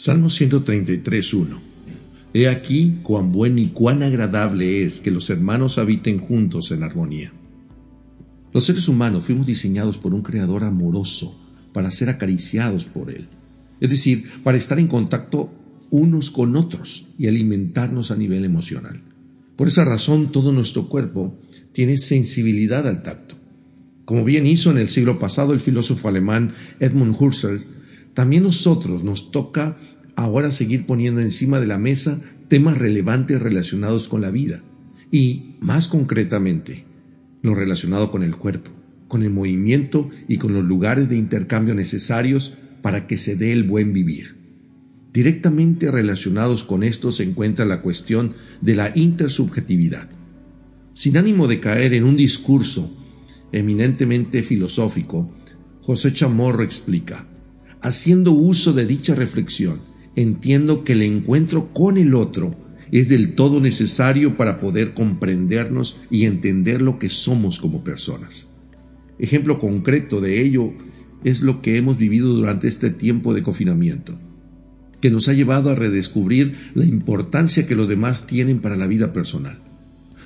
Salmo 133.1 He aquí cuán bueno y cuán agradable es que los hermanos habiten juntos en armonía. Los seres humanos fuimos diseñados por un creador amoroso para ser acariciados por él, es decir, para estar en contacto unos con otros y alimentarnos a nivel emocional. Por esa razón todo nuestro cuerpo tiene sensibilidad al tacto. Como bien hizo en el siglo pasado el filósofo alemán Edmund Husserl, también nosotros nos toca ahora seguir poniendo encima de la mesa temas relevantes relacionados con la vida y, más concretamente, lo relacionado con el cuerpo, con el movimiento y con los lugares de intercambio necesarios para que se dé el buen vivir. Directamente relacionados con esto se encuentra la cuestión de la intersubjetividad. Sin ánimo de caer en un discurso eminentemente filosófico, José Chamorro explica, Haciendo uso de dicha reflexión, entiendo que el encuentro con el otro es del todo necesario para poder comprendernos y entender lo que somos como personas. Ejemplo concreto de ello es lo que hemos vivido durante este tiempo de confinamiento, que nos ha llevado a redescubrir la importancia que los demás tienen para la vida personal.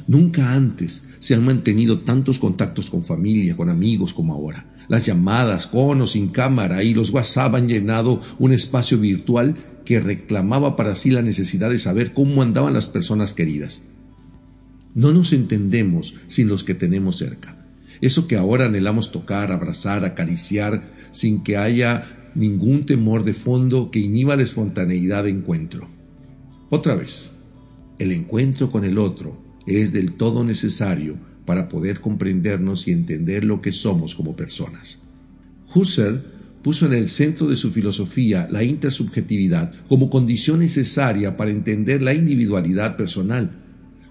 Nunca antes se han mantenido tantos contactos con familia, con amigos como ahora. Las llamadas con o sin cámara y los WhatsApp han llenado un espacio virtual que reclamaba para sí la necesidad de saber cómo andaban las personas queridas. No nos entendemos sin los que tenemos cerca. Eso que ahora anhelamos tocar, abrazar, acariciar, sin que haya ningún temor de fondo que inhiba la espontaneidad de encuentro. Otra vez, el encuentro con el otro es del todo necesario para poder comprendernos y entender lo que somos como personas. Husserl puso en el centro de su filosofía la intersubjetividad como condición necesaria para entender la individualidad personal.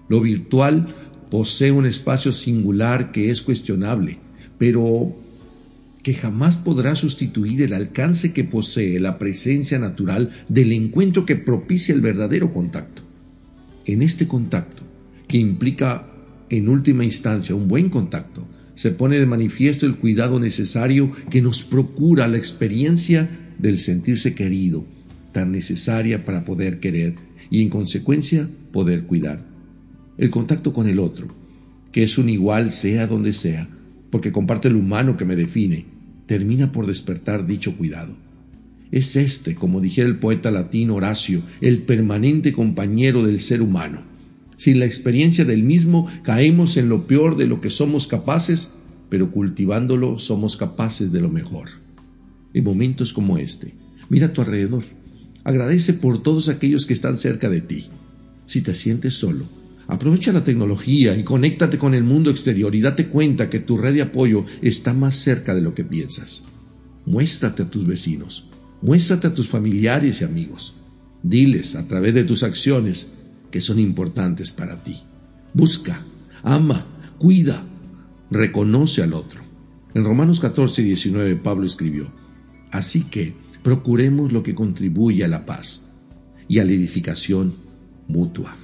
Lo virtual posee un espacio singular que es cuestionable, pero que jamás podrá sustituir el alcance que posee la presencia natural del encuentro que propicia el verdadero contacto. En este contacto, que implica en última instancia un buen contacto, se pone de manifiesto el cuidado necesario que nos procura la experiencia del sentirse querido, tan necesaria para poder querer y en consecuencia poder cuidar. El contacto con el otro, que es un igual sea donde sea, porque comparte el humano que me define, termina por despertar dicho cuidado. Es este, como dijera el poeta latino Horacio, el permanente compañero del ser humano sin la experiencia del mismo, caemos en lo peor de lo que somos capaces, pero cultivándolo somos capaces de lo mejor. En momentos como este, mira a tu alrededor. Agradece por todos aquellos que están cerca de ti. Si te sientes solo, aprovecha la tecnología y conéctate con el mundo exterior y date cuenta que tu red de apoyo está más cerca de lo que piensas. Muéstrate a tus vecinos, muéstrate a tus familiares y amigos. Diles a través de tus acciones que son importantes para ti. Busca, ama, cuida, reconoce al otro. En Romanos 14 y 19 Pablo escribió, Así que procuremos lo que contribuye a la paz y a la edificación mutua.